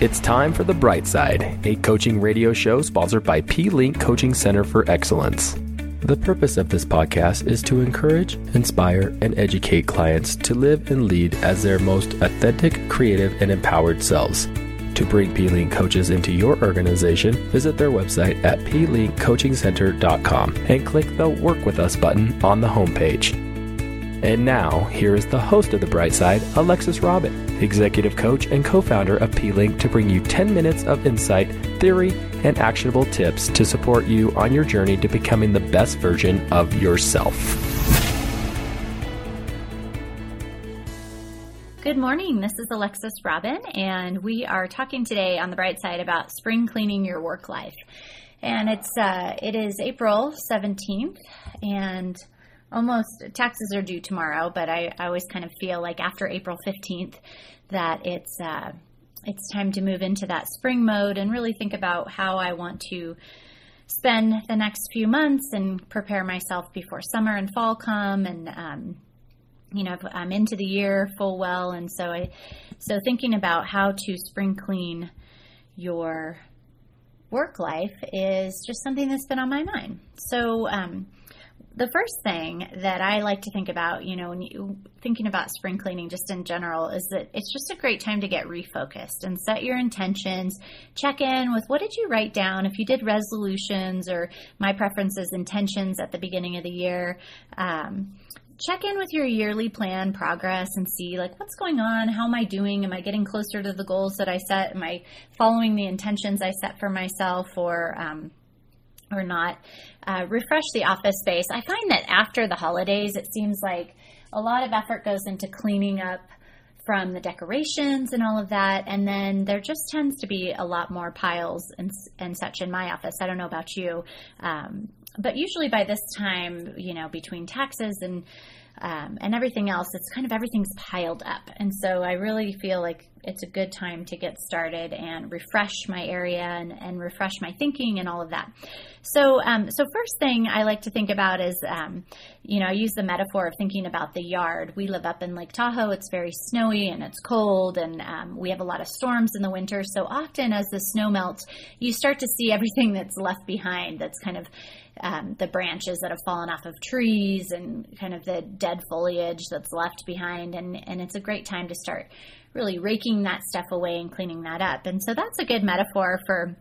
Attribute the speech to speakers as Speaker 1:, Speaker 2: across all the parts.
Speaker 1: It's time for The Bright Side, a coaching radio show sponsored by P Link Coaching Center for Excellence. The purpose of this podcast is to encourage, inspire, and educate clients to live and lead as their most authentic, creative, and empowered selves. To bring P-Link coaches into your organization, visit their website at plinkcoachingcenter.com and click the Work With Us button on the homepage. And now, here is the host of The Bright Side, Alexis Robin, executive coach and co founder of P Link, to bring you 10 minutes of insight, theory, and actionable tips to support you on your journey to becoming the best version of yourself.
Speaker 2: Good morning. This is Alexis Robin, and we are talking today on the bright side about spring cleaning your work life. And it's uh, it is April seventeenth, and almost taxes are due tomorrow. But I, I always kind of feel like after April fifteenth that it's uh, it's time to move into that spring mode and really think about how I want to spend the next few months and prepare myself before summer and fall come and um, you know i'm into the year full well and so i so thinking about how to spring clean your work life is just something that's been on my mind so um, the first thing that I like to think about, you know, when you thinking about spring cleaning just in general, is that it's just a great time to get refocused and set your intentions. Check in with what did you write down? If you did resolutions or my preferences, intentions at the beginning of the year. Um, check in with your yearly plan progress and see like what's going on how am i doing am i getting closer to the goals that i set am i following the intentions i set for myself or um, or not uh, refresh the office space. I find that after the holidays it seems like a lot of effort goes into cleaning up from the decorations and all of that and then there just tends to be a lot more piles and, and such in my office. I don't know about you um, but usually by this time, you know, between taxes and um, and everything else, it's kind of everything's piled up. And so I really feel like it's a good time to get started and refresh my area and, and refresh my thinking and all of that. So, um, so first thing I like to think about is, um, you know, I use the metaphor of thinking about the yard. We live up in Lake Tahoe. It's very snowy and it's cold, and um, we have a lot of storms in the winter. So often, as the snow melts, you start to see everything that's left behind. That's kind of um, the branches that have fallen off of trees and kind of the dead foliage that's left behind. And, and it's a great time to start really raking that stuff away and cleaning that up. And so that's a good metaphor for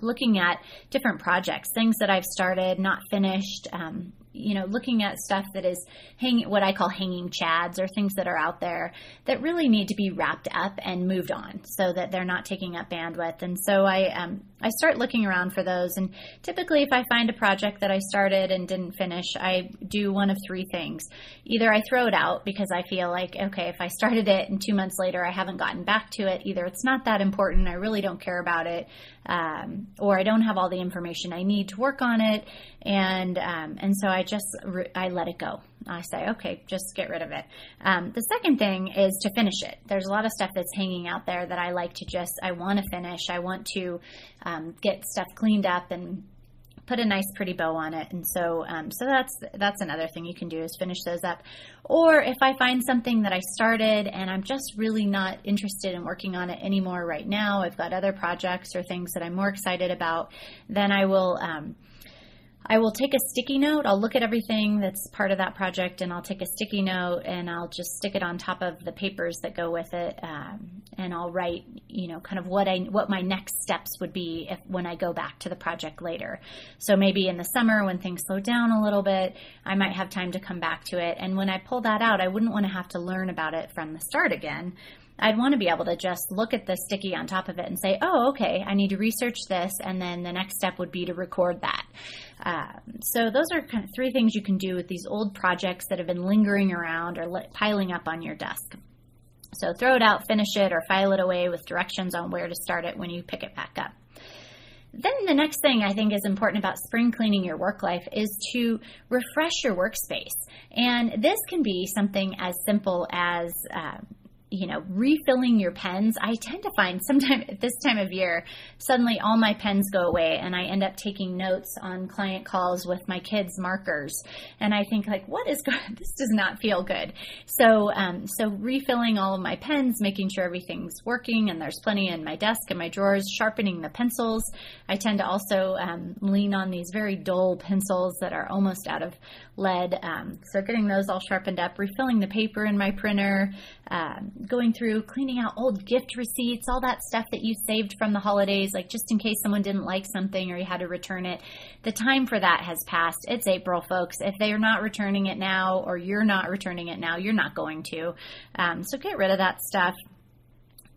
Speaker 2: looking at different projects, things that I've started, not finished, um, you know, looking at stuff that is hanging, what I call hanging chads or things that are out there that really need to be wrapped up and moved on so that they're not taking up bandwidth. And so I, um, I start looking around for those. And typically, if I find a project that I started and didn't finish, I do one of three things. Either I throw it out because I feel like, okay, if I started it and two months later I haven't gotten back to it, either it's not that important, I really don't care about it, um, or I don't have all the information I need to work on it, and um, and so I just re- I let it go. I say, okay, just get rid of it. Um, the second thing is to finish it. There's a lot of stuff that's hanging out there that I like to just I want to finish. I want to um, get stuff cleaned up and put a nice pretty bow on it. And so um, so that's that's another thing you can do is finish those up. Or if i find something that i started and i'm just really not interested in working on it anymore right now i've got other projects or things that i'm more excited about then i will um, I will take a sticky note. I'll look at everything that's part of that project and I'll take a sticky note and I'll just stick it on top of the papers that go with it. Um, and I'll write, you know, kind of what I, what my next steps would be if, when I go back to the project later. So maybe in the summer when things slow down a little bit, I might have time to come back to it. And when I pull that out, I wouldn't want to have to learn about it from the start again. I'd want to be able to just look at the sticky on top of it and say, oh, okay, I need to research this. And then the next step would be to record that. Um, so those are kind of three things you can do with these old projects that have been lingering around or piling up on your desk. So throw it out, finish it, or file it away with directions on where to start it when you pick it back up. Then the next thing I think is important about spring cleaning your work life is to refresh your workspace. And this can be something as simple as uh, you know, refilling your pens, I tend to find sometime at this time of year, suddenly all my pens go away and I end up taking notes on client calls with my kids' markers. And I think like, what is going, this does not feel good. So, um, so refilling all of my pens, making sure everything's working and there's plenty in my desk and my drawers, sharpening the pencils. I tend to also um, lean on these very dull pencils that are almost out of lead. Um, so getting those all sharpened up, refilling the paper in my printer, um, going through cleaning out old gift receipts, all that stuff that you saved from the holidays, like just in case someone didn't like something or you had to return it. The time for that has passed. It's April, folks. If they are not returning it now or you're not returning it now, you're not going to. Um, so get rid of that stuff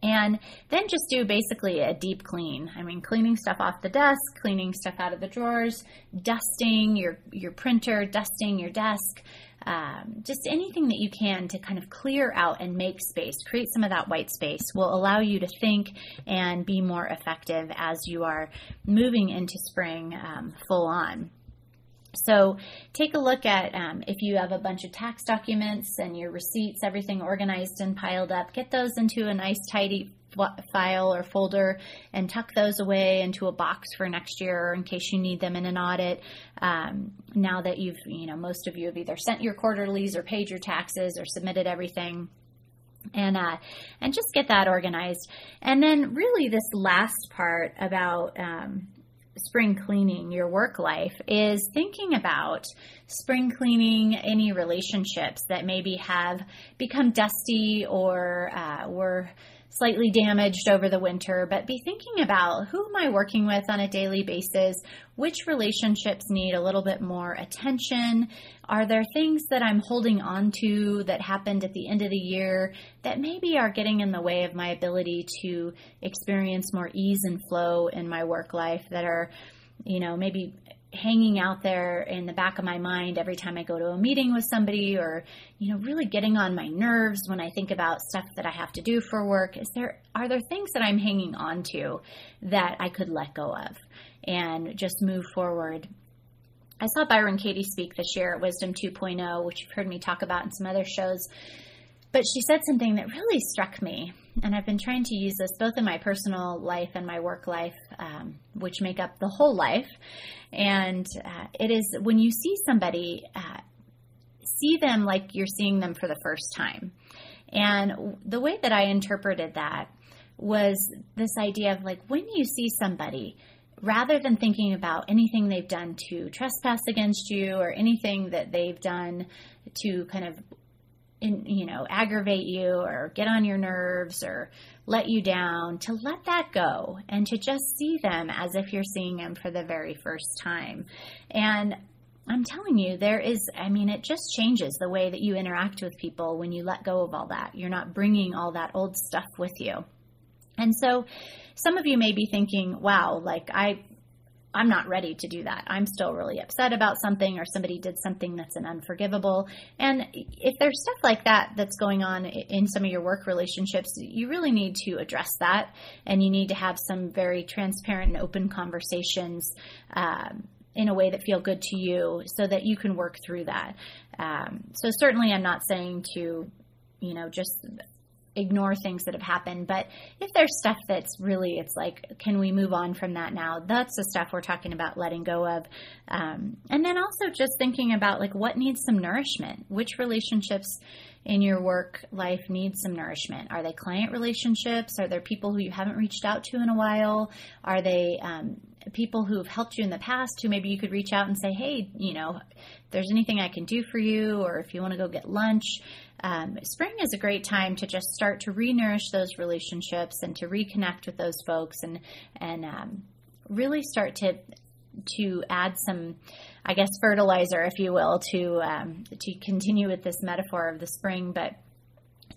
Speaker 2: and then just do basically a deep clean. I mean, cleaning stuff off the desk, cleaning stuff out of the drawers, dusting your your printer, dusting your desk, um, just anything that you can to kind of clear out and make space, create some of that white space will allow you to think and be more effective as you are moving into spring um, full on. So take a look at um, if you have a bunch of tax documents and your receipts, everything organized and piled up, get those into a nice, tidy file or folder and tuck those away into a box for next year in case you need them in an audit. Um, now that you've, you know, most of you have either sent your quarterlies or paid your taxes or submitted everything and uh, and just get that organized. And then really this last part about um, spring cleaning your work life is thinking about spring cleaning any relationships that maybe have become dusty or uh, were slightly damaged over the winter, but be thinking about who am I working with on a daily basis? Which relationships need a little bit more attention? Are there things that I'm holding on to that happened at the end of the year that maybe are getting in the way of my ability to experience more ease and flow in my work life that are, you know, maybe hanging out there in the back of my mind every time I go to a meeting with somebody or you know really getting on my nerves when I think about stuff that I have to do for work. Is there are there things that I'm hanging on to that I could let go of and just move forward? I saw Byron Katie speak this year at Wisdom 2.0 which you've heard me talk about in some other shows but she said something that really struck me and I've been trying to use this both in my personal life and my work life, um, which make up the whole life. And uh, it is when you see somebody, uh, see them like you're seeing them for the first time. And the way that I interpreted that was this idea of like when you see somebody, rather than thinking about anything they've done to trespass against you or anything that they've done to kind of in, you know, aggravate you or get on your nerves or let you down, to let that go and to just see them as if you're seeing them for the very first time. And I'm telling you, there is, I mean, it just changes the way that you interact with people when you let go of all that. You're not bringing all that old stuff with you. And so some of you may be thinking, wow, like I, I'm not ready to do that. I'm still really upset about something or somebody did something that's an unforgivable. And if there's stuff like that that's going on in some of your work relationships, you really need to address that and you need to have some very transparent and open conversations. Um, in a way that feel good to you so that you can work through that. Um, so certainly I'm not saying to, you know, just ignore things that have happened. But if there's stuff that's really, it's like, can we move on from that now? That's the stuff we're talking about letting go of. Um, and then also just thinking about like what needs some nourishment, which relationships in your work life need some nourishment? Are they client relationships? Are there people who you haven't reached out to in a while? Are they um, people who've helped you in the past who maybe you could reach out and say, hey, you know, there's anything I can do for you, or if you want to go get lunch? um, spring is a great time to just start to re-nourish those relationships and to reconnect with those folks and and um, really start to to add some, I guess, fertilizer, if you will, to um, to continue with this metaphor of the spring, but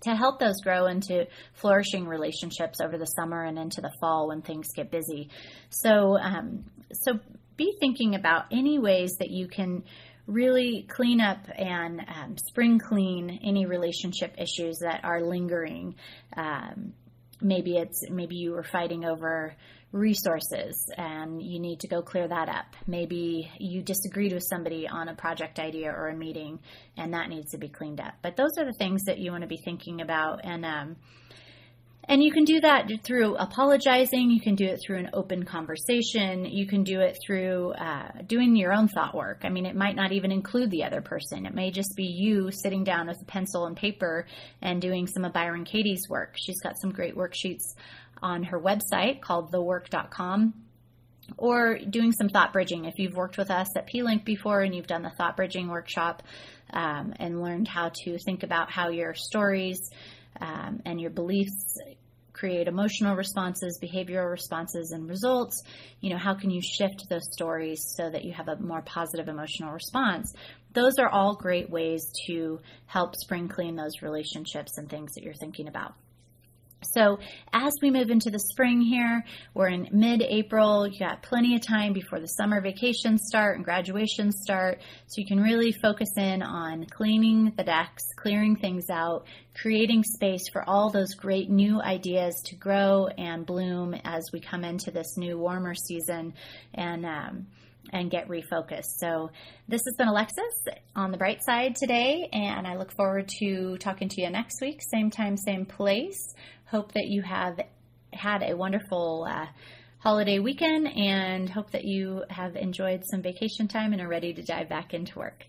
Speaker 2: to help those grow into flourishing relationships over the summer and into the fall when things get busy. So, um, so be thinking about any ways that you can really clean up and um, spring clean any relationship issues that are lingering. Um, maybe it's maybe you were fighting over resources and you need to go clear that up. Maybe you disagreed with somebody on a project idea or a meeting and that needs to be cleaned up. But those are the things that you want to be thinking about and um, and you can do that through apologizing. You can do it through an open conversation. You can do it through uh, doing your own thought work. I mean, it might not even include the other person. It may just be you sitting down with a pencil and paper and doing some of Byron Katie's work. She's got some great worksheets on her website called thework.com or doing some thought bridging. If you've worked with us at P-Link before and you've done the thought bridging workshop um, and learned how to think about how your stories um, and your beliefs create emotional responses, behavioral responses, and results. You know, how can you shift those stories so that you have a more positive emotional response? Those are all great ways to help spring clean those relationships and things that you're thinking about. So, as we move into the spring here, we're in mid April. You got plenty of time before the summer vacations start and graduations start. So, you can really focus in on cleaning the decks, clearing things out, creating space for all those great new ideas to grow and bloom as we come into this new warmer season. And, um, and get refocused. So, this has been Alexis on the bright side today, and I look forward to talking to you next week, same time, same place. Hope that you have had a wonderful uh, holiday weekend and hope that you have enjoyed some vacation time and are ready to dive back into work.